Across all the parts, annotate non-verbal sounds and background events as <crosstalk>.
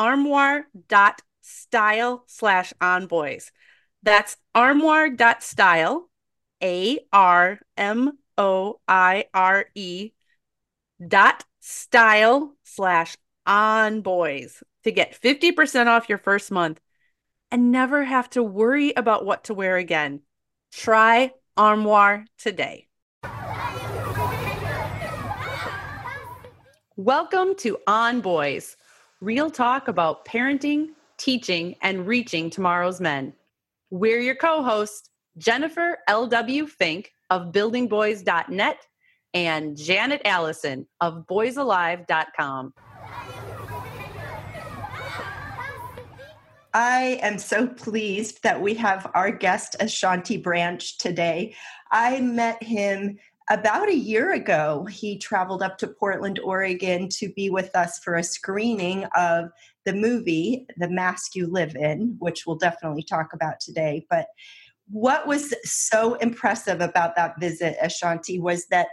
armoire.style slash onboys. That's armoire.style, A R M O I R E dot style slash onboys to get 50% off your first month and never have to worry about what to wear again. Try Armoire today. Welcome to On Boys, real talk about parenting, teaching, and reaching tomorrow's men. We're your co hosts, Jennifer L.W. Fink of buildingboys.net and Janet Allison of boysalive.com. I am so pleased that we have our guest Ashanti Branch today. I met him about a year ago. He traveled up to Portland, Oregon to be with us for a screening of the movie The Mask You Live In, which we'll definitely talk about today. But what was so impressive about that visit, Ashanti, was that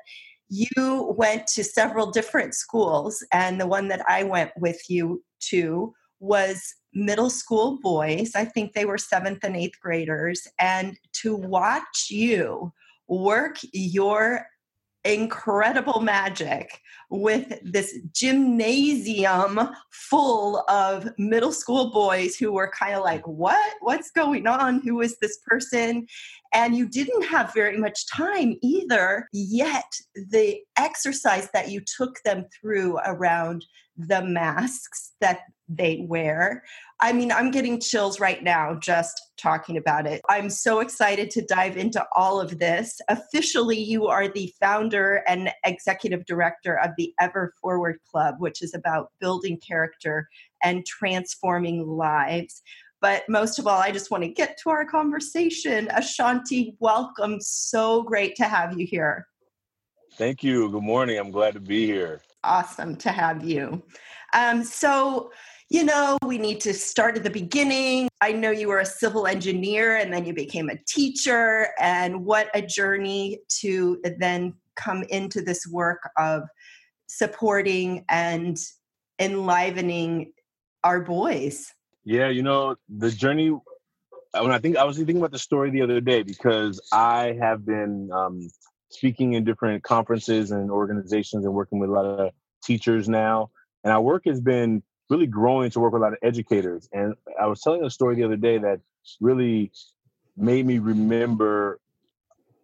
you went to several different schools, and the one that I went with you to was middle school boys. I think they were seventh and eighth graders. And to watch you work your incredible magic with this gymnasium full of middle school boys who were kind of like, What? What's going on? Who is this person? And you didn't have very much time either, yet the exercise that you took them through around the masks that they wear. I mean, I'm getting chills right now just talking about it. I'm so excited to dive into all of this. Officially, you are the founder and executive director of the Ever Forward Club, which is about building character and transforming lives. But most of all, I just want to get to our conversation. Ashanti, welcome. So great to have you here. Thank you. Good morning. I'm glad to be here. Awesome to have you. Um, so, you know, we need to start at the beginning. I know you were a civil engineer and then you became a teacher, and what a journey to then come into this work of supporting and enlivening our boys. Yeah, you know, the journey. When I think I was thinking about the story the other day because I have been um, speaking in different conferences and organizations and working with a lot of teachers now, and our work has been really growing to work with a lot of educators. And I was telling a story the other day that really made me remember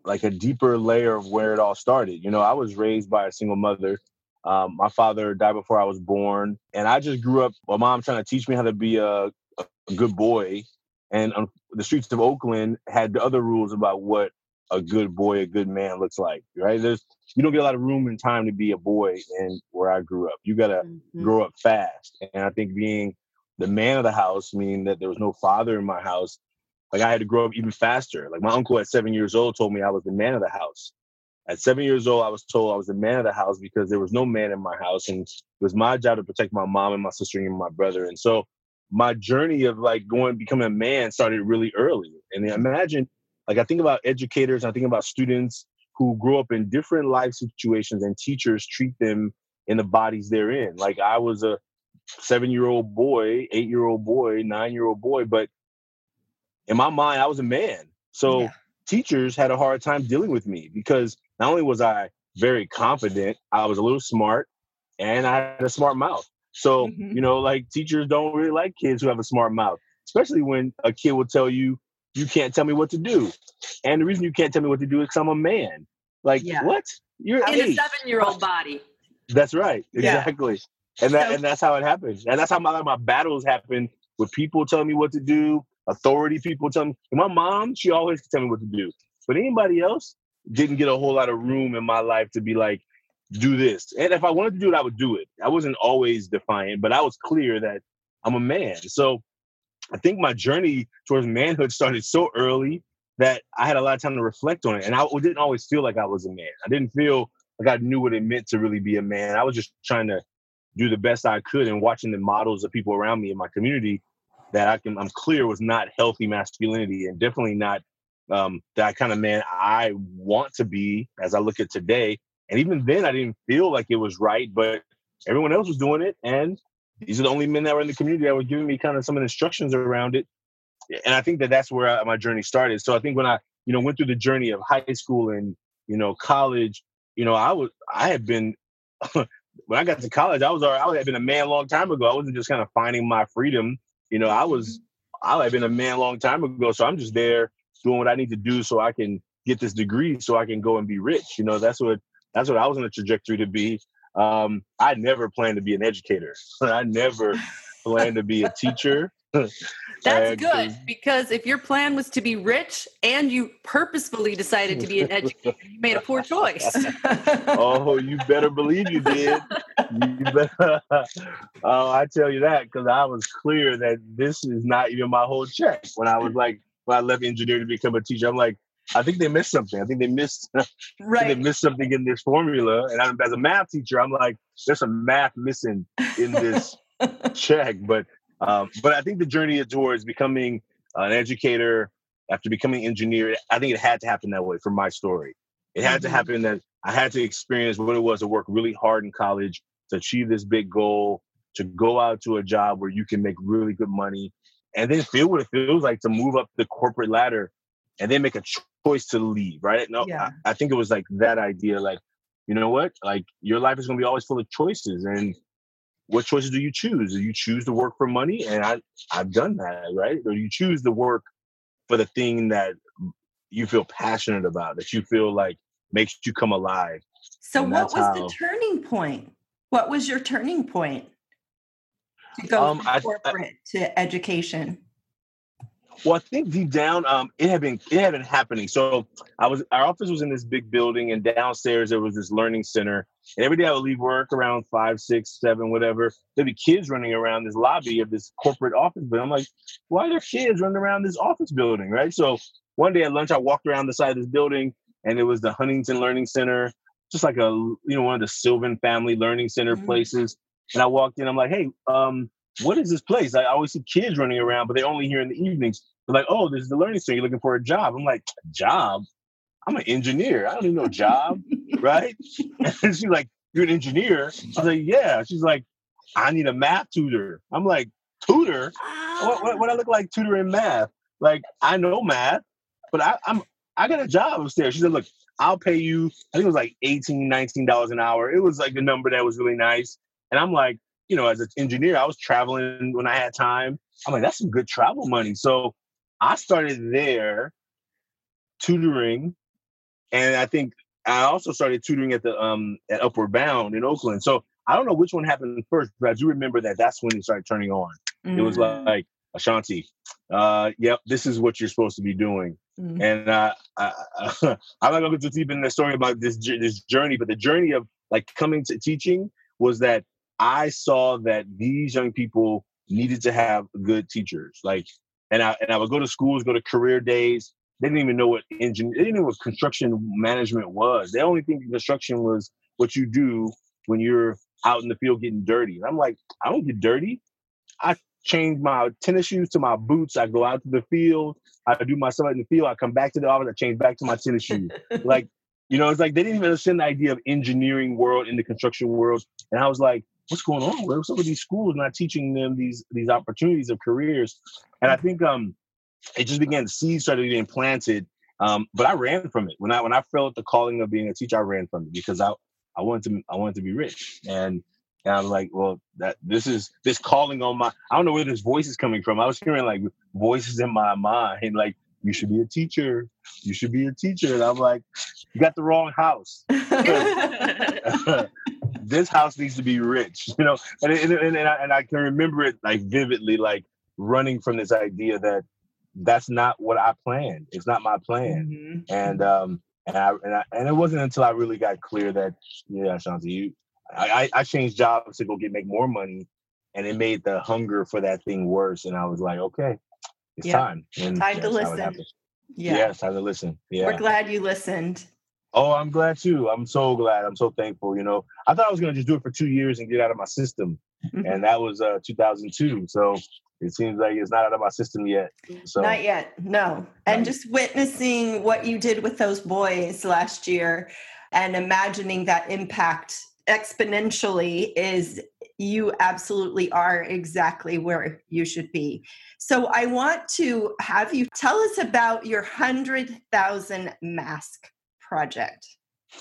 like a deeper layer of where it all started. You know, I was raised by a single mother. Um, my father died before I was born, and I just grew up. My mom trying to teach me how to be a, a good boy, and um, the streets of Oakland had the other rules about what a good boy, a good man looks like. Right? There's you don't get a lot of room and time to be a boy in where I grew up. You gotta mm-hmm. grow up fast. And I think being the man of the house, meaning that there was no father in my house, like I had to grow up even faster. Like my uncle at seven years old told me I was the man of the house. At seven years old, I was told I was the man of the house because there was no man in my house, and it was my job to protect my mom and my sister and my brother. And so my journey of like going becoming a man started really early. And imagine, like I think about educators, I think about students who grow up in different life situations and teachers treat them in the bodies they're in. Like I was a seven year old boy, eight year old boy, nine year old boy, but in my mind, I was a man. So yeah. teachers had a hard time dealing with me because not only was I very confident, I was a little smart and I had a smart mouth. So, mm-hmm. you know, like teachers don't really like kids who have a smart mouth. especially when a kid will tell you, you can't tell me what to do. And the reason you can't tell me what to do is because I'm a man. Like, yeah. what? You're in eight. a seven year old body. That's right. Exactly. Yeah. And that so, and that's how it happens. And that's how my my battles happen with people telling me what to do, authority people telling me. My mom, she always could tell me what to do. But anybody else didn't get a whole lot of room in my life to be like, do this. And if I wanted to do it, I would do it. I wasn't always defiant, but I was clear that I'm a man. So I think my journey towards manhood started so early that I had a lot of time to reflect on it. And I didn't always feel like I was a man. I didn't feel like I knew what it meant to really be a man. I was just trying to do the best I could and watching the models of people around me in my community that I can I'm clear was not healthy masculinity and definitely not um, that kind of man I want to be as I look at today. And even then I didn't feel like it was right, but everyone else was doing it. And these are the only men that were in the community that were giving me kind of some instructions around it. And I think that that's where I, my journey started. So I think when I, you know, went through the journey of high school and, you know, college, you know, I was, I had been, <laughs> when I got to college, I was, already I had been a man a long time ago. I wasn't just kind of finding my freedom. You know, I was, mm-hmm. I had been a man a long time ago. So I'm just there doing what I need to do so I can get this degree so I can go and be rich. You know, that's what, that's what I was on the trajectory to be. Um, I never planned to be an educator. <laughs> I never planned to be a teacher. <laughs> That's good because if your plan was to be rich and you purposefully decided to be an educator, you made a poor choice. <laughs> oh, you better believe you did. You better, oh, I tell you that because I was clear that this is not even my whole check. When I was like, when I left engineering to become a teacher, I'm like, I think they missed something. I think they missed <laughs> right. they missed something in this formula. And I'm, as a math teacher, I'm like, there's some math missing in this <laughs> check. But um, but I think the journey towards becoming an educator after becoming an engineer, I think it had to happen that way for my story. It had mm-hmm. to happen that I had to experience what it was to work really hard in college to achieve this big goal, to go out to a job where you can make really good money, and then feel what it feels like to move up the corporate ladder and then make a choice to leave, right? No, yeah. I, I think it was like that idea, like, you know what? Like your life is gonna be always full of choices. And what choices do you choose? Do you choose to work for money? And I I've done that, right? Or you choose to work for the thing that you feel passionate about, that you feel like makes you come alive. So what was how, the turning point? What was your turning point to go um, from corporate I, to education? Well, I think deep down, um, it had been it had been happening. So I was our office was in this big building, and downstairs there was this learning center. And every day I would leave work around five, six, seven, whatever. There'd be kids running around this lobby of this corporate office building. I'm like, why are there kids running around this office building, right? So one day at lunch, I walked around the side of this building, and it was the Huntington Learning Center, just like a you know one of the Sylvan Family Learning Center mm-hmm. places. And I walked in. I'm like, hey, um, what is this place? I always see kids running around, but they're only here in the evenings. They're like, oh, this is the learning center. You're looking for a job. I'm like, job? I'm an engineer. I don't need no job, <laughs> right? <laughs> And she's like, you're an engineer. I was like, yeah. She's like, I need a math tutor. I'm like, tutor? What, what, what I look like tutoring math? Like, I know math, but I, I'm I got a job upstairs. She said, look, I'll pay you, I think it was like 18 $19 an hour. It was like a number that was really nice. And I'm like, you know, as an engineer, I was traveling when I had time. I'm like, that's some good travel money. So I started there tutoring, and I think I also started tutoring at the um at Upward Bound in Oakland. So I don't know which one happened first, but I do remember that that's when it started turning on. Mm-hmm. It was mm. like Ashanti, uh, yep, this is what you're supposed to be doing. Mm-hmm. And uh, I, I, <laughs> I'm not gonna go too deep in the story about this this journey, but the journey of like coming to teaching was that I saw that these young people needed to have good teachers. Like and I and I would go to schools, go to career days. They didn't even know what engine. They didn't know what construction management was. They only think construction was what you do when you're out in the field getting dirty. And I'm like, I don't get dirty. I change my tennis shoes to my boots. I go out to the field. I do my stuff in the field. I come back to the office. I change back to my tennis shoes. <laughs> like, you know, it's like they didn't even understand the idea of engineering world in the construction world. And I was like, what's going on? Where's some of these schools not teaching them these these opportunities of careers? And I think um, it just began. Seeds started being planted. Um, but I ran from it when I when I felt the calling of being a teacher. I ran from it because I I wanted to I wanted to be rich, and And I'm like, well, that this is this calling on my. I don't know where this voice is coming from. I was hearing like voices in my mind, like you should be a teacher. You should be a teacher. And I'm like, you got the wrong house. <laughs> <laughs> this house needs to be rich, <laughs> you know. And and, and, and, I, and I can remember it like vividly, like running from this idea that that's not what I planned. It's not my plan. Mm-hmm. And um and I, and I and it wasn't until I really got clear that yeah, Shanti, you I, I changed jobs to go get make more money and it made the hunger for that thing worse. And I was like, okay, it's yep. time. And time to listen. Yeah. yeah, time to listen. Yeah. We're glad you listened. Oh, I'm glad too. I'm so glad. I'm so thankful. You know, I thought I was gonna just do it for two years and get out of my system, mm-hmm. and that was uh, 2002. So it seems like it's not out of my system yet. So not yet, no. And just witnessing what you did with those boys last year, and imagining that impact exponentially is you absolutely are exactly where you should be. So I want to have you tell us about your 100,000 mask project.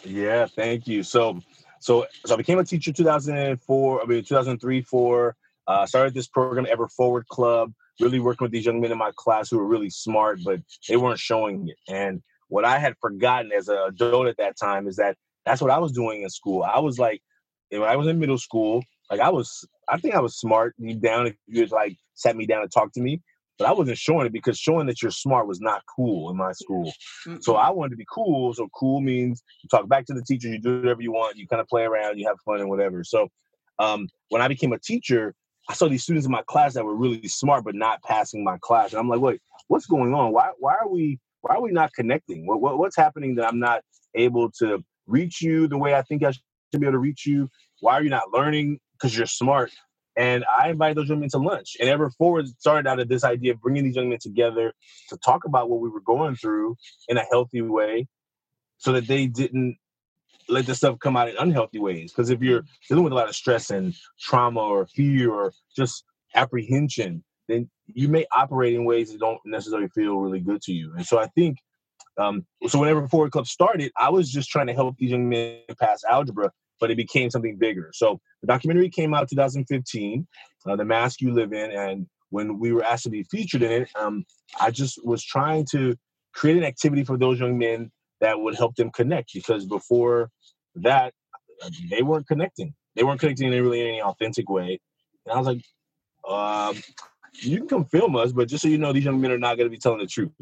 Yeah, thank you. So so so I became a teacher 2004, I mean 2003 4 uh, started this program Ever Forward Club, really working with these young men in my class who were really smart, but they weren't showing it. And what I had forgotten as an adult at that time is that that's what I was doing in school. I was like, when I was in middle school, like I was, I think I was smart deep down. If you just like sat me down and talked to me, but I wasn't showing it because showing that you're smart was not cool in my school. Mm-hmm. So I wanted to be cool. So cool means you talk back to the teacher, you do whatever you want, you kind of play around, you have fun and whatever. So um, when I became a teacher, I saw these students in my class that were really smart but not passing my class, and I'm like, wait, what's going on? Why why are we why are we not connecting? What, what what's happening that I'm not able to reach you the way I think I should be able to reach you? Why are you not learning? Because you're smart. And I invited those young men to lunch. And Ever Forward started out of this idea of bringing these young men together to talk about what we were going through in a healthy way so that they didn't let the stuff come out in unhealthy ways. Because if you're dealing with a lot of stress and trauma or fear or just apprehension, then you may operate in ways that don't necessarily feel really good to you. And so I think, um, so when Ever Forward Club started, I was just trying to help these young men pass algebra, but it became something bigger. So the documentary came out 2015, uh, The Mask You Live In, and when we were asked to be featured in it, um, I just was trying to create an activity for those young men that would help them connect because before that they weren't connecting. They weren't connecting in really any authentic way. And i was like um, you can come film us but just so you know these young men are not going to be telling the truth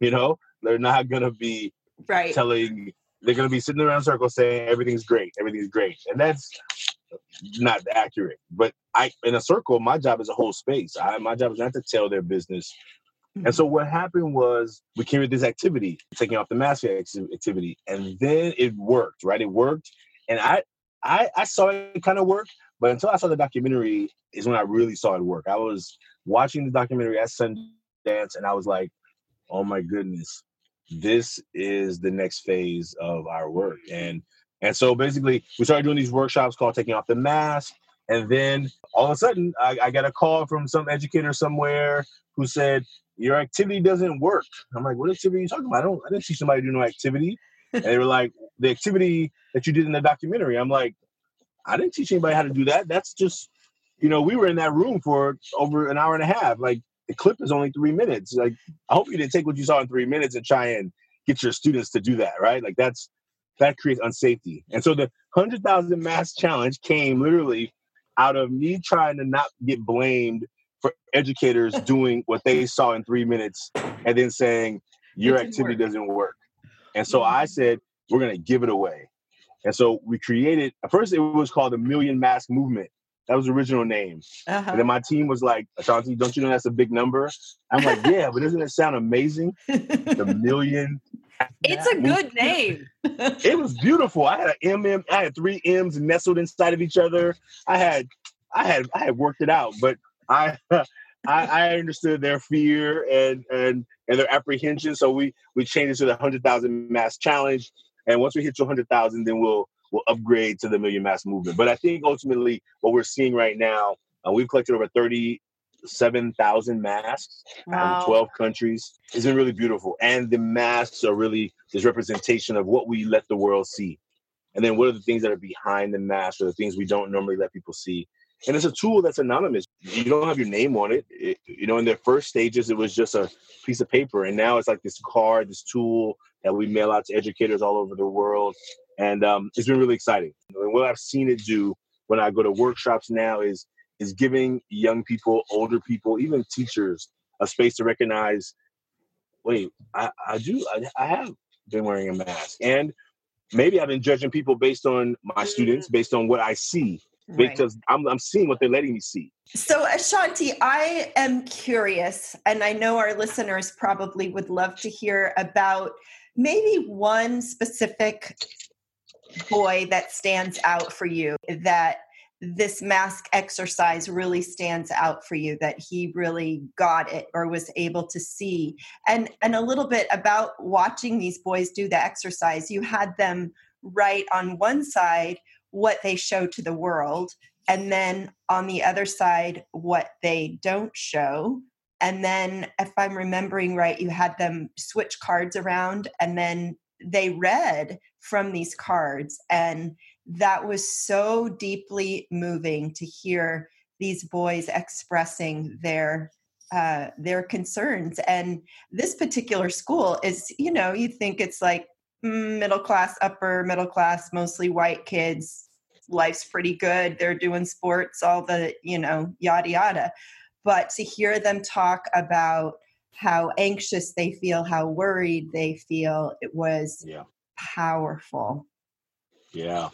you know? They're not going to be right. telling they're going to be sitting around in circles saying everything's great everything's great. And that's not accurate. But i in a circle my job is a whole space. I, my job is not to tell their business. And so mm-hmm. what happened was we carried this activity, taking off the mask activity, and then it worked, right? It worked, and I I, I saw it kind of work, but until I saw the documentary is when I really saw it work. I was watching the documentary at Sundance, and I was like, oh my goodness, this is the next phase of our work, and and so basically we started doing these workshops called taking off the mask. And then all of a sudden, I, I got a call from some educator somewhere who said, your activity doesn't work. I'm like, what activity are you talking about? I don't I didn't see somebody do no activity. and they were like, the activity that you did in the documentary. I'm like, I didn't teach anybody how to do that. That's just, you know, we were in that room for over an hour and a half. Like the clip is only three minutes. Like, I hope you didn't take what you saw in three minutes and try and get your students to do that, right? Like that's that creates unsafety. And so the hundred thousand mask challenge came literally out of me trying to not get blamed for educators <laughs> doing what they saw in three minutes and then saying your activity work. doesn't work. And so mm-hmm. I said, we're going to give it away. And so we created, at first it was called the Million Mask Movement. That was the original name. Uh-huh. And then my team was like, Ashanti, don't you know that's a big number? I'm like, <laughs> yeah, but doesn't it sound amazing? The Million. It's a good name. it was beautiful. I had an MM, I had three M's nestled inside of each other. I had, I had, I had worked it out, but I, <laughs> I, I understood their fear and and and their apprehension. So we we changed it to the hundred thousand mask challenge. And once we hit to hundred thousand, then we'll we'll upgrade to the million mask movement. But I think ultimately what we're seeing right now, uh, we've collected over thirty seven thousand masks wow. in twelve countries. It's been really beautiful, and the masks are really this representation of what we let the world see. and then what are the things that are behind the mask or the things we don't normally let people see and it's a tool that's anonymous you don't have your name on it. it you know in their first stages it was just a piece of paper and now it's like this card this tool that we mail out to educators all over the world and um, it's been really exciting and what i've seen it do when i go to workshops now is is giving young people older people even teachers a space to recognize wait i, I do I, I have been wearing a mask and maybe I've been judging people based on my students, based on what I see, because right. I'm, I'm seeing what they're letting me see. So, Ashanti, I am curious, and I know our listeners probably would love to hear about maybe one specific boy that stands out for you that this mask exercise really stands out for you that he really got it or was able to see. And and a little bit about watching these boys do the exercise. You had them write on one side what they show to the world and then on the other side what they don't show. And then if i'm remembering right you had them switch cards around and then they read from these cards and that was so deeply moving to hear these boys expressing their uh, their concerns and this particular school is you know you think it's like mm, middle class upper middle class mostly white kids life's pretty good they're doing sports all the you know yada yada but to hear them talk about how anxious they feel how worried they feel it was yeah. Powerful yeah,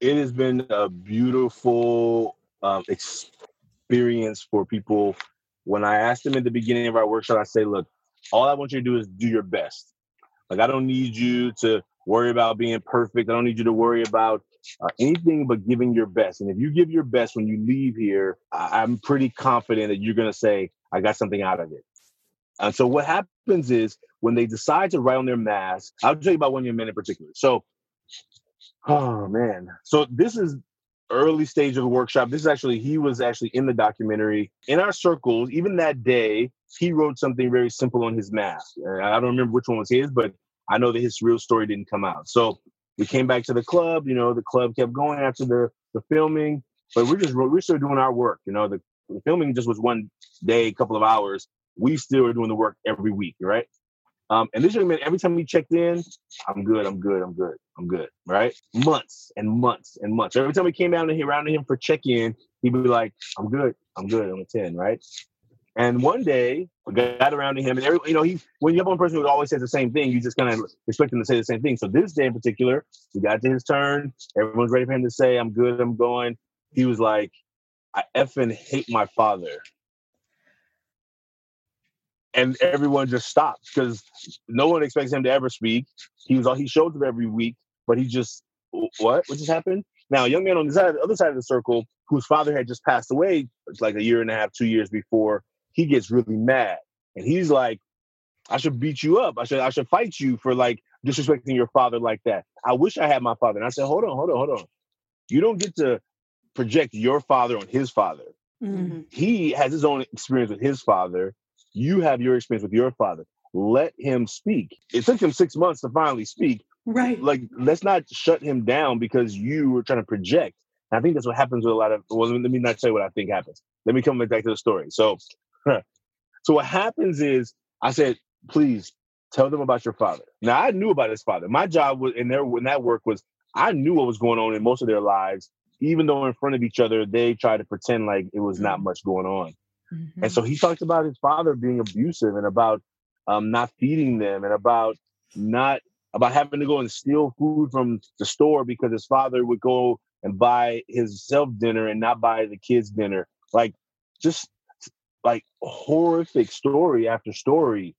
it, has been a beautiful um, experience for people. When I asked them at the beginning of our workshop, I say, "Look, all I want you to do is do your best. Like I don't need you to worry about being perfect. I don't need you to worry about uh, anything but giving your best. And if you give your best when you leave here, I- I'm pretty confident that you're going to say, I got something out of it. And so what happens is when they decide to write on their mask, I'll tell you about one young man in particular. So Oh man. So this is early stage of the workshop. This is actually he was actually in the documentary. In our circles, even that day, he wrote something very simple on his mask. I don't remember which one was his, but I know that his real story didn't come out. So we came back to the club. You know, the club kept going after the the filming, but we're just we're still doing our work. You know, the, the filming just was one day, a couple of hours. We still are doing the work every week, right? Um, and this young man, every time he checked in, I'm good, I'm good, I'm good, I'm good, right? Months and months and months. Every time we came down to him, around to him for check-in, he'd be like, I'm good, I'm good, I'm a 10, right? And one day, we got around to him, and every, you know, he when you have one person who always says the same thing, you just kind of expect him to say the same thing. So this day in particular, we got to his turn. Everyone's ready for him to say, "I'm good, I'm going." He was like, "I effing hate my father." And everyone just stopped because no one expects him to ever speak. He was all he showed up every week, but he just what what just happened? Now, a young man on the, side, the other side of the circle, whose father had just passed away like a year and a half, two years before, he gets really mad, and he's like, "I should beat you up. I should I should fight you for like disrespecting your father like that. I wish I had my father." And I said, "Hold on, hold on, hold on. You don't get to project your father on his father." Mm-hmm. He has his own experience with his father, you have your experience with your father. Let him speak. It took him six months to finally speak. Right. Like, let's not shut him down because you were trying to project. And I think that's what happens with a lot of. Well, let me not tell you what I think happens. Let me come back to the story. So, so what happens is, I said, please tell them about your father. Now, I knew about his father. My job was in there when that work was, I knew what was going on in most of their lives. Even though in front of each other, they tried to pretend like it was not mm-hmm. much going on. Mm-hmm. And so he talked about his father being abusive and about um, not feeding them and about not about having to go and steal food from the store because his father would go and buy himself dinner and not buy the kids dinner. Like just like horrific story after story.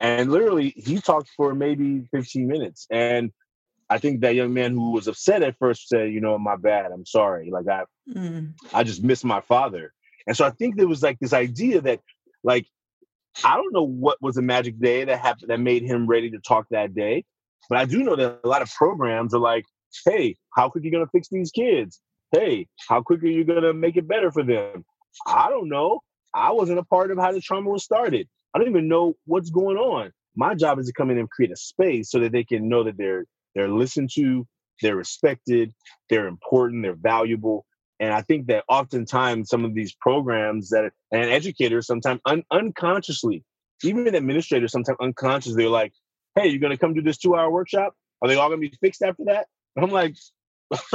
And literally he talked for maybe 15 minutes. And I think that young man who was upset at first said, you know, my bad. I'm sorry. Like I mm. I just miss my father. And so I think there was like this idea that like I don't know what was a magic day that happened that made him ready to talk that day, but I do know that a lot of programs are like, hey, how quick are you gonna fix these kids? Hey, how quick are you gonna make it better for them? I don't know. I wasn't a part of how the trauma was started. I don't even know what's going on. My job is to come in and create a space so that they can know that they're they're listened to, they're respected, they're important, they're valuable. And I think that oftentimes some of these programs that and educators sometimes un- unconsciously, even administrators sometimes unconsciously, they're like, "Hey, you're going to come do this two-hour workshop? Are they all going to be fixed after that?" And I'm like, <laughs>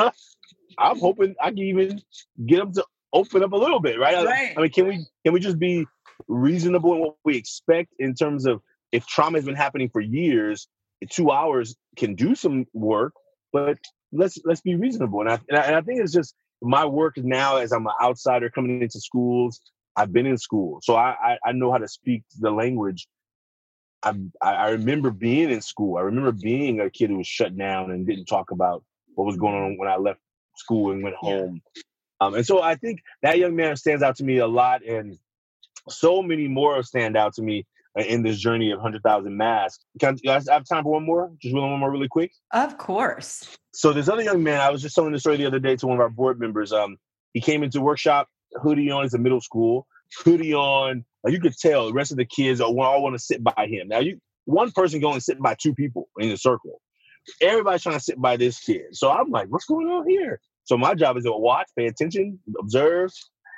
I'm hoping I can even get them to open up a little bit, right? right? I mean, can we can we just be reasonable in what we expect in terms of if trauma has been happening for years, two hours can do some work, but let's let's be reasonable. And I and I, and I think it's just my work now as I'm an outsider coming into schools. I've been in school, so I I, I know how to speak the language. I I remember being in school. I remember being a kid who was shut down and didn't talk about what was going on when I left school and went home. Um, and so I think that young man stands out to me a lot, and so many more stand out to me in this journey of 100,000 masks. Can you guys I have time for one more? Just one more really quick? Of course. So this other young man, I was just telling the story the other day to one of our board members. Um, He came into workshop, hoodie on, he's a middle school, hoodie on. Like you could tell the rest of the kids all want to sit by him. Now you one person going to sit by two people in a circle. Everybody's trying to sit by this kid. So I'm like, what's going on here? So my job is to watch, pay attention, observe.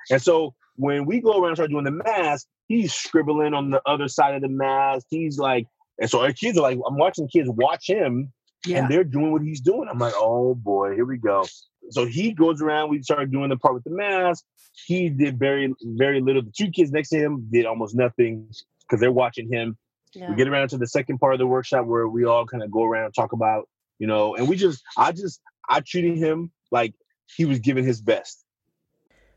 And so when we go around and start doing the mask, he's scribbling on the other side of the mask. He's like, and so our kids are like, I'm watching kids watch him yeah. and they're doing what he's doing. I'm like, oh boy, here we go. So he goes around, we started doing the part with the mask. He did very, very little. The two kids next to him did almost nothing because they're watching him. Yeah. We get around to the second part of the workshop where we all kind of go around and talk about, you know, and we just, I just, I treated him like he was giving his best.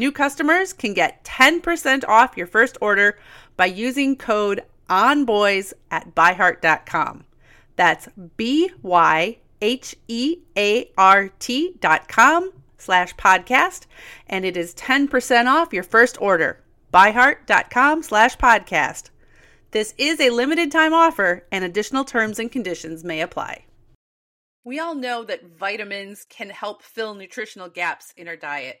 New customers can get 10% off your first order by using code ONBOYS at byheart.com. That's B Y H E A R T dot com slash podcast, and it is 10% off your first order. Byheart.com slash podcast. This is a limited time offer, and additional terms and conditions may apply. We all know that vitamins can help fill nutritional gaps in our diet.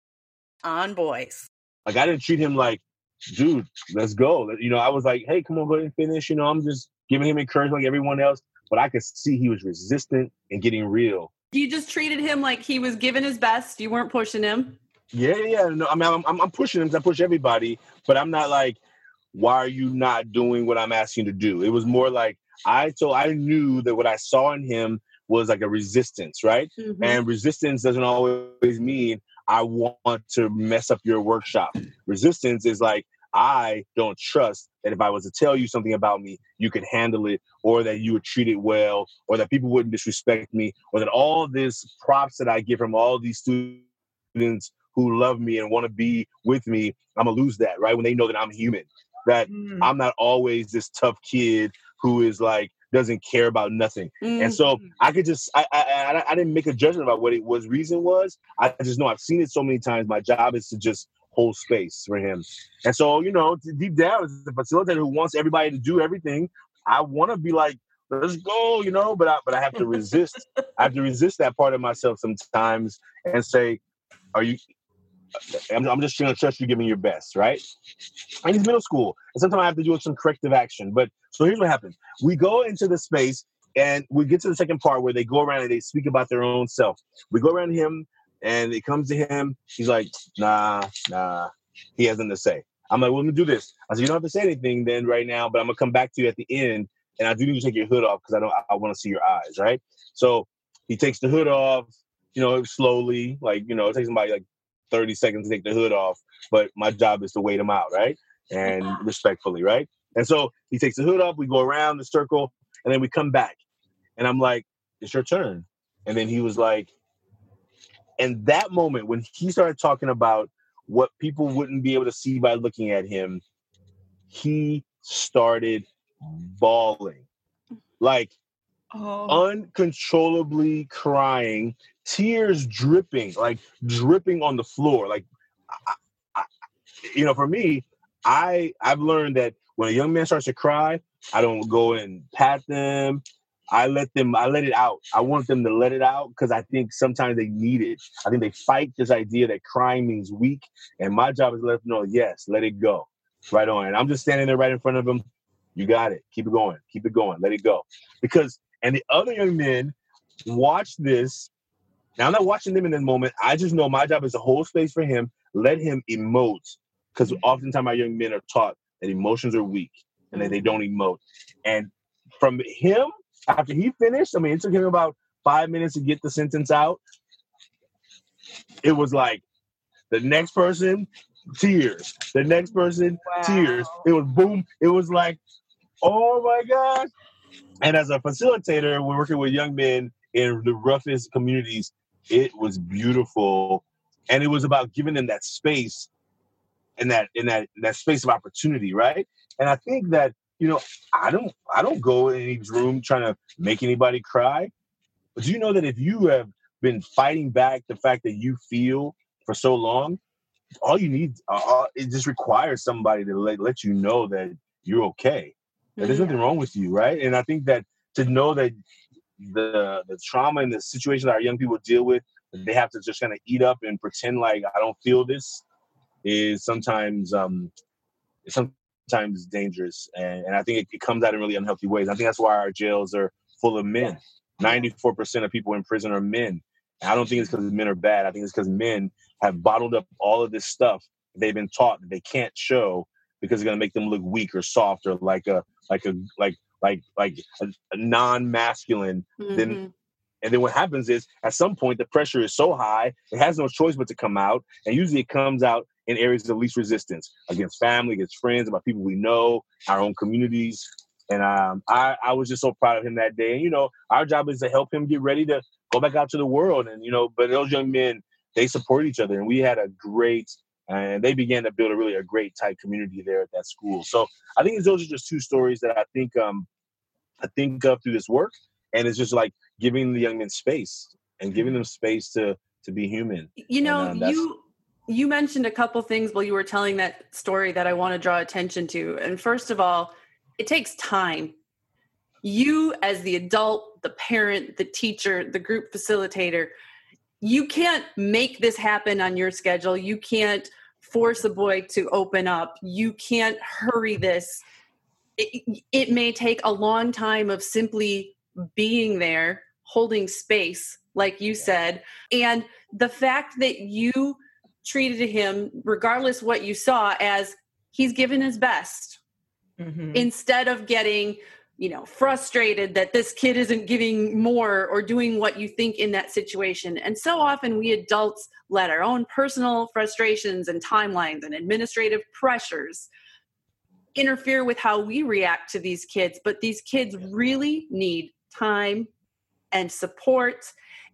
on boys. Like I didn't treat him like, dude, let's go. You know, I was like, hey, come on, go ahead and finish. You know, I'm just giving him encouragement like everyone else. But I could see he was resistant and getting real. You just treated him like he was giving his best. You weren't pushing him. Yeah, yeah. No, I mean, I'm, I'm pushing him. Cause I push everybody, but I'm not like, why are you not doing what I'm asking you to do? It was more like I so I knew that what I saw in him was like a resistance, right? Mm-hmm. And resistance doesn't always mean I want to mess up your workshop. Resistance is like I don't trust that if I was to tell you something about me, you could handle it, or that you would treat it well, or that people wouldn't disrespect me, or that all this props that I get from all these students who love me and want to be with me, I'm gonna lose that, right? When they know that I'm human, that mm. I'm not always this tough kid who is like doesn't care about nothing. Mm. And so mm-hmm. I could just I, I I didn't make a judgment about what it was reason was. I just know I've seen it so many times. My job is to just hold space for him. And so, you know, deep down, as the facilitator who wants everybody to do everything, I want to be like, let's go, you know, but I, but I have to resist. I have to resist that part of myself sometimes and say, are you, I'm, I'm just going to trust you giving your best, right? And he's middle school. And sometimes I have to do some corrective action. But so here's what happens. We go into the space and we get to the second part where they go around and they speak about their own self. We go around him and it comes to him. He's like, nah, nah. He has nothing to say. I'm like, well, let me do this. I said, you don't have to say anything then right now, but I'm gonna come back to you at the end, and I do need to take your hood off because I don't. I want to see your eyes, right? So he takes the hood off, you know, slowly, like you know, it takes somebody like 30 seconds to take the hood off, but my job is to wait him out, right? And respectfully, right? And so he takes the hood off. We go around the circle, and then we come back, and I'm like, it's your turn. And then he was like, and that moment when he started talking about what people wouldn't be able to see by looking at him, he started bawling. Like oh. uncontrollably crying, tears dripping, like dripping on the floor. Like, I, I, you know, for me, I I've learned that when a young man starts to cry, I don't go and pat them. I let them, I let it out. I want them to let it out because I think sometimes they need it. I think they fight this idea that crying means weak. And my job is to let them know, yes, let it go. Right on. And I'm just standing there right in front of them. You got it. Keep it going. Keep it going. Let it go. Because, and the other young men watch this. Now I'm not watching them in that moment. I just know my job is to hold space for him, let him emote. Because mm-hmm. oftentimes our young men are taught that emotions are weak and that they mm-hmm. don't emote. And from him after he finished, I mean, it took him about five minutes to get the sentence out. It was like the next person, tears. The next person, wow. tears. It was boom. It was like, oh my gosh. And as a facilitator, we're working with young men in the roughest communities. It was beautiful. And it was about giving them that space and that in that in that space of opportunity, right? And I think that you know, I don't I don't go in any room trying to make anybody cry. But do you know that if you have been fighting back the fact that you feel for so long, all you need uh, uh it just requires somebody to let, let you know that you're okay. That there's nothing wrong with you, right? And I think that to know that the the trauma and the situation that our young people deal with, they have to just kind of eat up and pretend like I don't feel this is sometimes um some times dangerous, and, and I think it, it, comes out in really unhealthy ways. I think that's why our jails are full of men. Ninety-four percent of people in prison are men. And I don't think it's because men are bad. I think it's because men have bottled up all of this stuff they've been taught that they can't show because it's going to make them look weak or soft or like a like a like like like a, a non-masculine. Mm-hmm. Then and then what happens is at some point the pressure is so high it has no choice but to come out, and usually it comes out in areas of least resistance against family, against friends, about people we know, our own communities. And um, I, I was just so proud of him that day. And, you know, our job is to help him get ready to go back out to the world. And, you know, but those young men, they support each other. And we had a great, and they began to build a really a great tight community there at that school. So I think those are just two stories that I think um, I think of through this work. And it's just like giving the young men space and giving them space to to be human. You know, and, um, you you mentioned a couple things while you were telling that story that I want to draw attention to. And first of all, it takes time. You, as the adult, the parent, the teacher, the group facilitator, you can't make this happen on your schedule. You can't force a boy to open up. You can't hurry this. It, it may take a long time of simply being there, holding space, like you said. And the fact that you treated him, regardless what you saw, as he's given his best mm-hmm. instead of getting you know, frustrated that this kid isn't giving more or doing what you think in that situation. And so often we adults let our own personal frustrations and timelines and administrative pressures interfere with how we react to these kids. But these kids really need time and support.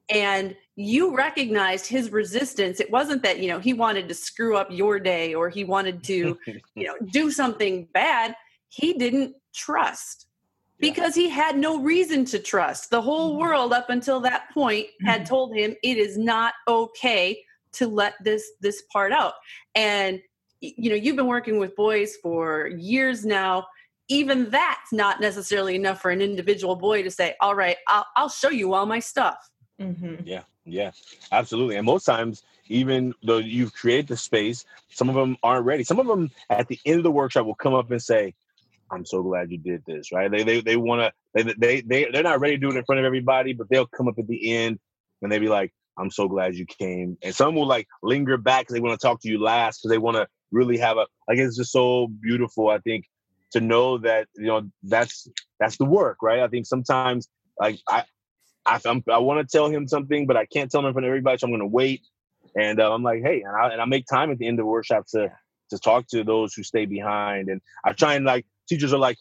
And you recognized his resistance. It wasn't that, you know, he wanted to screw up your day or he wanted to, <laughs> you know, do something bad. He didn't trust because he had no reason to trust. The whole mm-hmm. world up until that point had mm-hmm. told him it is not okay to let this this part out. And you know, you've been working with boys for years now. Even that's not necessarily enough for an individual boy to say, "All right, I'll, I'll show you all my stuff." Mm-hmm. Yeah, yeah, absolutely. And most times, even though you've created the space, some of them aren't ready. Some of them at the end of the workshop will come up and say, I'm so glad you did this, right? They they they want to they they they they're not ready to do it in front of everybody, but they'll come up at the end and they be like, "I'm so glad you came." And some will like linger back because they want to talk to you last because they want to really have a like it's just so beautiful. I think to know that you know that's that's the work, right? I think sometimes like I I I'm, i want to tell him something, but I can't tell him in front of everybody, so I'm going to wait. And uh, I'm like, hey, and I, and I make time at the end of the workshop to to talk to those who stay behind, and I try and like teachers are like,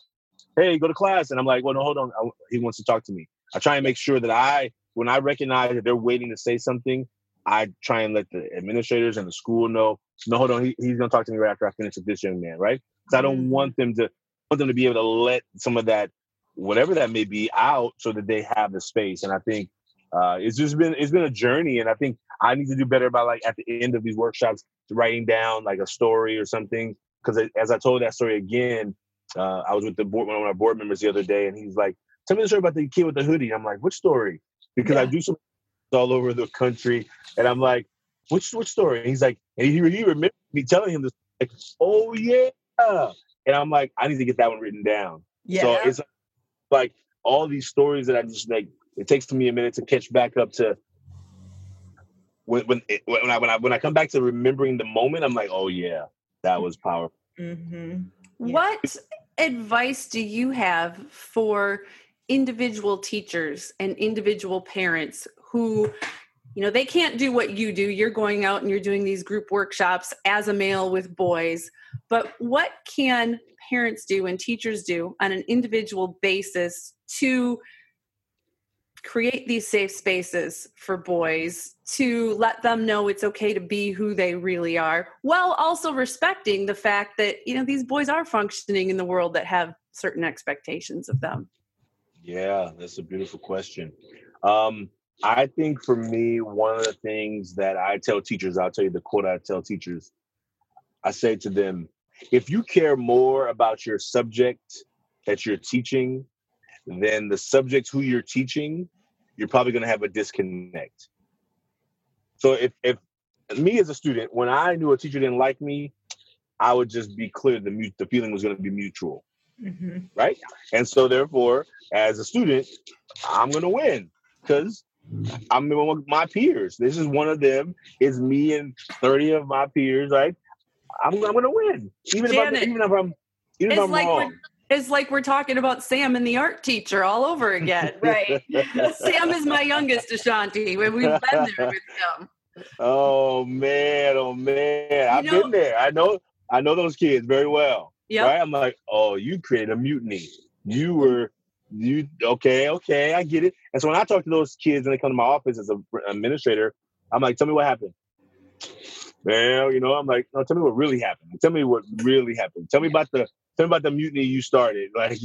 "Hey, go to class," and I'm like, "Well, no, hold on. I, he wants to talk to me." I try and make sure that I, when I recognize that they're waiting to say something, I try and let the administrators and the school know. No, hold on. He, he's going to talk to me right after I finish with this young man, right? Because I don't mm-hmm. want them to want them to be able to let some of that, whatever that may be, out so that they have the space. And I think uh, it's just been it's been a journey, and I think I need to do better about like at the end of these workshops writing down like a story or something. Because as I told that story again, uh, I was with the board, one of our board members the other day, and he's like, "Tell me the story about the kid with the hoodie." I'm like, "Which story?" Because yeah. I do some <laughs> all over the country, and I'm like, "Which which story?" And he's like, and he he remembered me telling him this, like, "Oh yeah," and I'm like, "I need to get that one written down." Yeah. So it's like all these stories that I just like. It takes me a minute to catch back up to when when it, when I when I when I come back to remembering the moment. I'm like, "Oh yeah, that was powerful." Mm-hmm. What advice do you have for individual teachers and individual parents who you know they can't do what you do? You're going out and you're doing these group workshops as a male with boys but what can parents do and teachers do on an individual basis to create these safe spaces for boys to let them know it's okay to be who they really are while also respecting the fact that you know these boys are functioning in the world that have certain expectations of them. Yeah that's a beautiful question. Um, i think for me one of the things that i tell teachers i'll tell you the quote i tell teachers. I say to them if you care more about your subject that you're teaching than the subject who you're teaching you're probably going to have a disconnect. So if if me as a student, when I knew a teacher didn't like me, I would just be clear the the feeling was going to be mutual, mm-hmm. right? And so therefore, as a student, I'm going to win because I'm with my peers. This is one of them. It's me and 30 of my peers, right? I'm, I'm going to win, even Janet, if I'm even if I'm even if I'm like wrong it's like we're talking about Sam and the art teacher all over again. <laughs> right. Sam is my youngest Ashanti. We've been there with him. Oh man, oh man. I've know, been there. I know I know those kids very well. Yeah. Right? I'm like, oh, you created a mutiny. You were you okay, okay, I get it. And so when I talk to those kids and they come to my office as an administrator, I'm like, tell me what happened. Well, you know, I'm like, no, tell me what really happened. Tell me what really happened. Tell me about the tell me about the mutiny you started. <laughs> Like,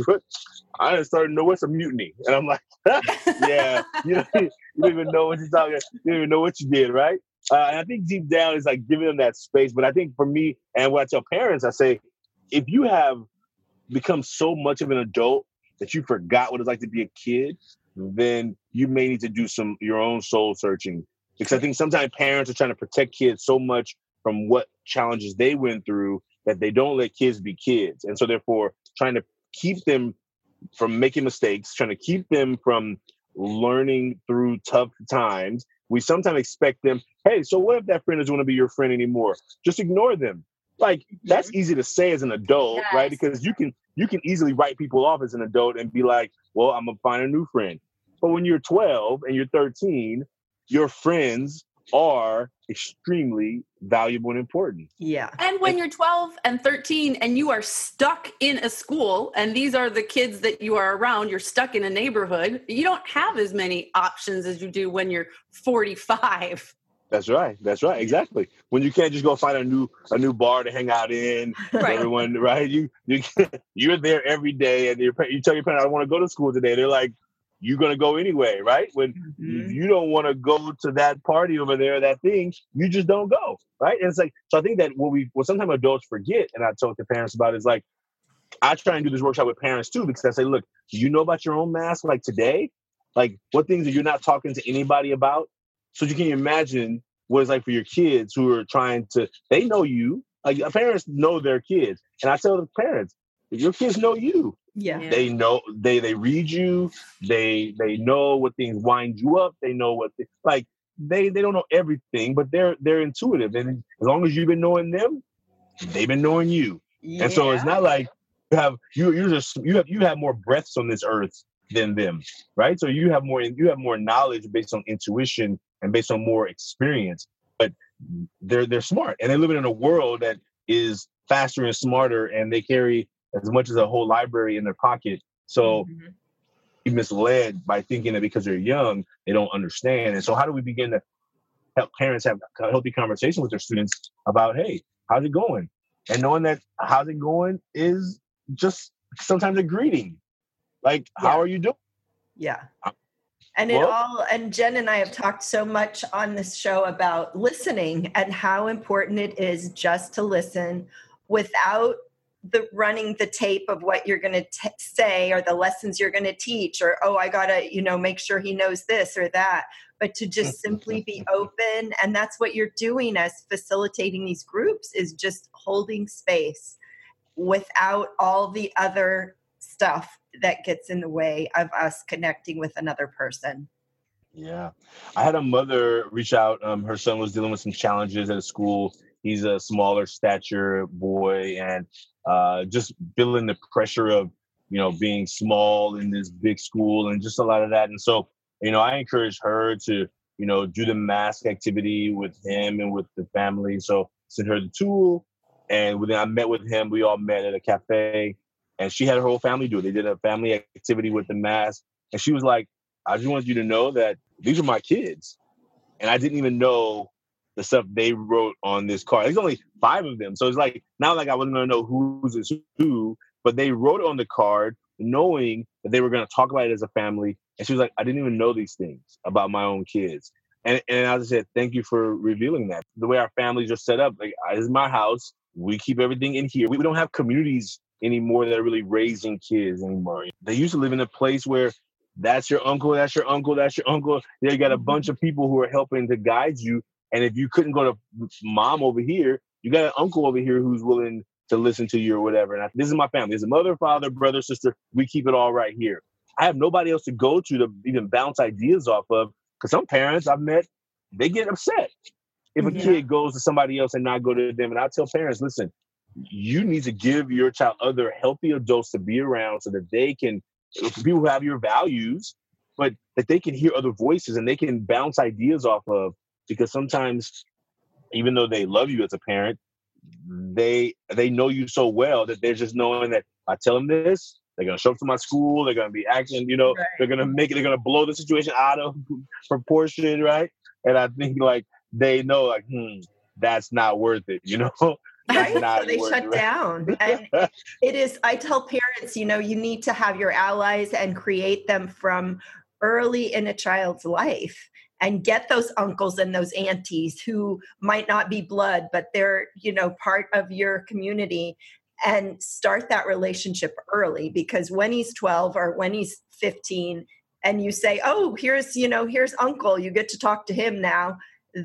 I didn't start to know what's a mutiny. And I'm like, <laughs> yeah, you, know, <laughs> you don't even know what you're talking You don't even know what you did, right? Uh, and I think deep down is like giving them that space. But I think for me, and what I tell parents, I say, if you have become so much of an adult that you forgot what it's like to be a kid, then you may need to do some your own soul searching. Because I think sometimes parents are trying to protect kids so much from what challenges they went through that they don't let kids be kids. And so therefore trying to keep them from making mistakes, trying to keep them from learning through tough times. We sometimes expect them, hey, so what if that friend doesn't want to be your friend anymore? Just ignore them. Like that's mm-hmm. easy to say as an adult, Yes. right? Because you can you can easily write people off as an adult and be like, "Well, I'm gonna find a new friend." But when you're 12 and you're 13, your friends are extremely valuable and important. Yeah. And when you're 12 and 13 and you are stuck in a school and these are the kids that you are around, you're stuck in a neighborhood, you don't have as many options as you do when you're 45. That's right. That's right. Exactly. When you can't just go find a new a new bar to hang out in, <laughs> Right. everyone, right? You you <laughs> you're there every day, and your, pa- you tell your parents, "I want to go to school today." They're like, "You're gonna go anyway, right?" When Mhm. you don't want to go to that party over there, that thing, you just don't go, right? And it's like, so I think that what we, what sometimes adults forget, and I talk to parents about is like, I try and do this workshop with parents too, because I say, look, do you know about your own mask like today? Like, what things are you're not talking to anybody about? So you can imagine what it's like for your kids who are trying to, they know you. Like, parents know their kids. And I tell the parents, your kids know you Yeah. Yeah. they know they they read you they they know what things wind you up they know what they, like they they don't know everything but they're they're intuitive and as long as you've been knowing them they've been knowing you and so it's not like you have you you're just you have you have more breaths on this earth than them right so you have more you have more knowledge based on intuition and based on more experience but they're they're smart and they live in a world that is faster and smarter and they carry as much as a whole library in their pocket so Mhm. be misled by thinking that because they're young they don't understand and so how do we begin to help parents have a healthy conversation with their students about hey how's it going and knowing that how's it going is just sometimes a greeting like Yeah. how are you doing Yeah. Uh, And it well- all and Jen and I have talked so much on this show about listening and how important it is just to listen without the running the tape of what you're going to say or the lessons you're going to teach or oh I got to you know make sure he knows this or that but to just <laughs> simply be open and that's what you're doing as facilitating these groups is just holding space without all the other stuff that gets in the way of us connecting with another person. Yeah. I had a mother reach out. Um, her son was dealing with some challenges at a school. He's a smaller stature boy and uh, just feeling the pressure of, you know, being small in this big school and just a lot of that. And so, you know, I encourage her to, you know, do the mask activity with him and with the family. So sent her the tool. And when I met with him, we all met at a cafe and she had her whole family do it. They did a family activity with the mask. And she was like, I just wanted you to know that these are my kids. And I didn't even know the stuff they wrote on this card. There's only five of them. So it's like, not like I wasn't to know who's is who, but they wrote on the card knowing that they were to talk about it as a family. And she was like, I didn't even know these things about my own kids. And, and I just said, thank you for revealing that. The way our families are set up, like, this is my house. We keep everything in here. We, we don't have communities anymore that are really raising kids anymore. They used to live in a place where that's your uncle, that's your uncle, that's your uncle. They got a bunch of people who are helping to guide you. And if you couldn't go to mom over here, you got an uncle over here who's willing to listen to you or whatever. And I, this is my family. There's a mother, father, brother, sister. We keep it all right here. I have nobody else to go to to even bounce ideas off of. Because some parents I've met, they get upset if a Yeah. kid goes to somebody else and not go to them. And I tell parents, listen, you need to give your child other healthy adults to be around so that they can people who have your values, but that they can hear other voices and they can bounce ideas off of. Because sometimes, even though they love you as a parent, they they know you so well that they're just knowing that I tell them this, they're gonna show up to my school, they're gonna be acting, you know, Right. they're gonna make it, they're gonna blow the situation out of <laughs> proportion, right? And I think like they know like, hmm, that's not worth it, you <laughs> know. Right? So they shut it, down. And <laughs> it is, I tell parents, you know, you need to have your allies and create them from early in a child's life and get those uncles and those aunties who might not be blood, but they're, you know, part of your community and start that relationship early because when he's 12 or when he's 15 and you say, oh, here's, you know, here's uncle, you get to talk to him now,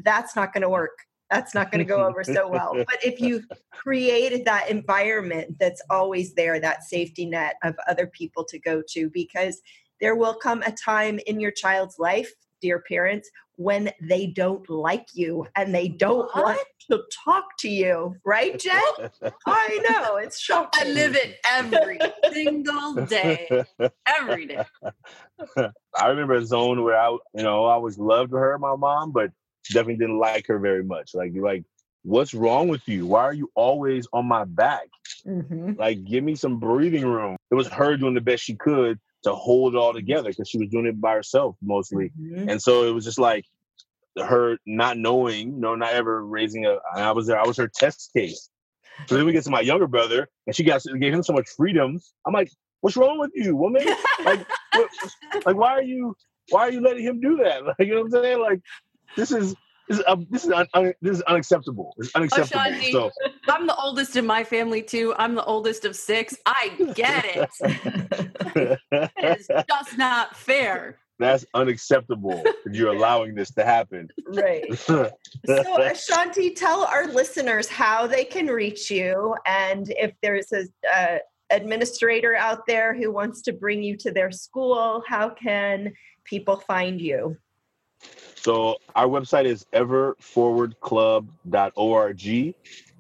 that's not going to work. That's not going to go over so well. <laughs> But if you created that environment that's always there, that safety net of other people to go to, because there will come a time in your child's life, dear parents, when they don't like you and they don't want she'll talk to you, right, <laughs> Jen? I know it's shocking. I live it every single day, every day. <laughs> I remember a zone where I, you know, I always loved her, my mom, but definitely didn't like her very much. Like, you're like, what's wrong with you? Why are you always on my back? Mm-hmm. Like, give me some breathing room. It was her doing the best she could to hold it all together because she was doing it by herself mostly. Mm-hmm. And so it was just like her not knowing, you know, not ever raising a. I was there. I was her test case. So then we get to my younger brother, and she got gave him so much freedom. I'm like, what's wrong with you, woman? like, what, <laughs> like why are you why are you letting him do that? <laughs> Like, you know what I'm saying? Like, this is this is uh, this is un, un, this is unaccepceptable. It's unacceptable. Ashanti. so I'm the oldest in my family too. I'm the oldest of six. I get it. <laughs> It is just not fair. that's unacceptable that you're allowing this to happen. right. <laughs> So, Ashanti, tell our listeners how they can reach you, and if there's a uh, administrator out there who wants to bring you to their school, how can people find you? So our website is everforwardclub.org.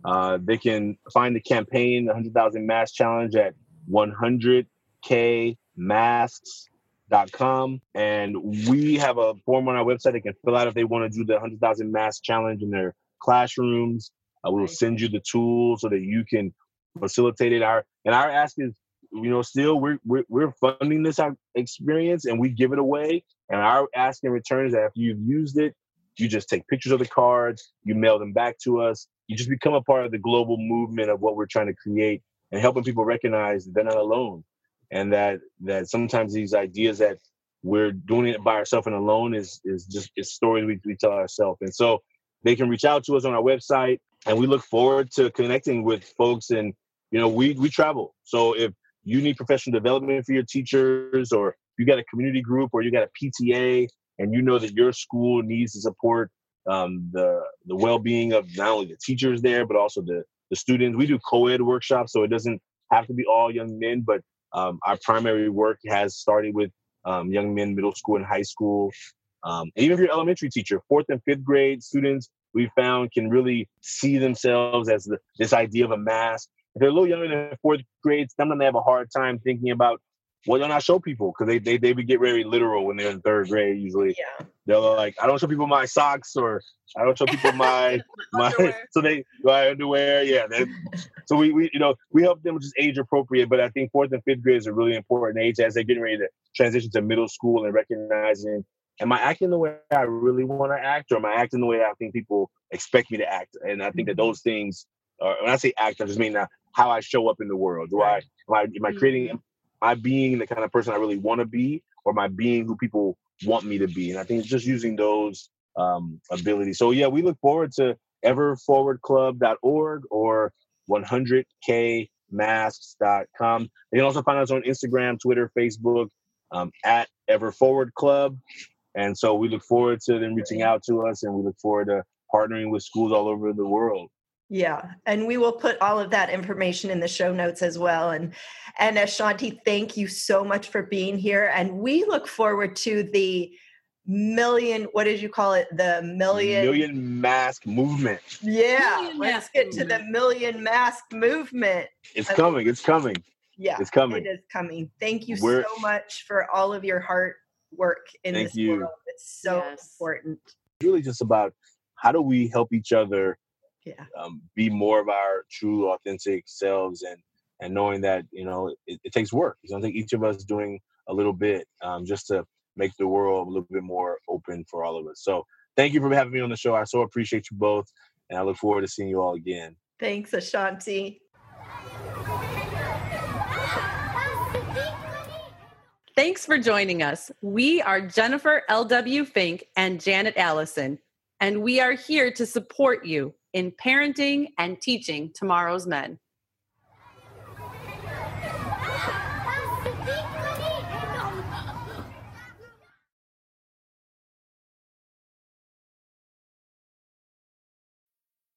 Uh, they can find the campaign, the 100,000 Mask Challenge at 100kmasks.com. And we have a form on our website they can fill out if they want to do the 100,000 Mask Challenge in their classrooms. Uh, we'll send you the tools so that you can facilitate it. Our and our ask is, you know, still we're we're, we're funding this experience and we give it away. And our ask in return is that if you've used it, you just take pictures of the cards, you mail them back to us. You just become a part of the global movement of what we're trying to create and helping people recognize that they're not alone. And that that sometimes these ideas that we're doing it by ourselves and alone is is just it's stories we, we tell ourselves. And so they can reach out to us on our website and we look forward to connecting with folks and you know we we travel. So if you need professional development for your teachers or you got a community group or you got a PTA and you know that your school needs to support um, the the well-being of not only the teachers there but also the the students. We do co-ed workshops, so it doesn't have to be all young men, but um, our primary work has started with um, young men, middle school and high school. Um, and even if you're elementary teacher, fourth and fifth grade students, we found can really see themselves as the, this idea of a mask. If they're a little younger than fourth grade, some of them have a hard time thinking about what don't I show people because they, they they would get very literal when they're in third grade. Usually, Yeah. they're like, I don't show people my socks or I don't show people my <laughs> my <laughs> so they my underwear. Yeah, they, so we, we you know we help them which is age appropriate, but I think fourth and fifth grade is a really important age as they're getting ready to transition to middle school and recognizing am I acting the way I really want to act or am I acting the way I think people expect me to act? And I think that those things are when I say act, I just mean uh, how I show up in the world. Do I am I am I creating I being the kind of person I really want to be or I being who people want me to be? And I think it's just using those um, abilities. So yeah, we look forward to everforwardclub.org or 100kmasks.com. You can also find us on Instagram, Twitter, Facebook um, at everforwardclub. And so we look forward to them reaching out to us and we look forward to partnering with schools all over the world. Yeah, and we will put all of that information in the show notes as well. And and Ashanti, thank you so much for being here. And we look forward to the million. What did you call it? The million. Million mask movement. Yeah, Million let's mask get to the million mask movement. It's I- coming. It's coming. Yeah, It's coming. It is coming. Thank you We're- so much for all of your hard work in Thank this you. world. It's so Yes. important. It's really just about how do we help each other Yeah. um, be more of our true authentic selves and and knowing that you know it, it takes work it's going to each of us doing a little bit um, just to make the world a little bit more open for all of us so thank you for having me on the show i so appreciate you both and i look forward to seeing you all again Thanks, Ashanti. Thanks for joining us. We are Jennifer L.W. Fink and Janet Allison, and we are here to support you in parenting and teaching tomorrow's men.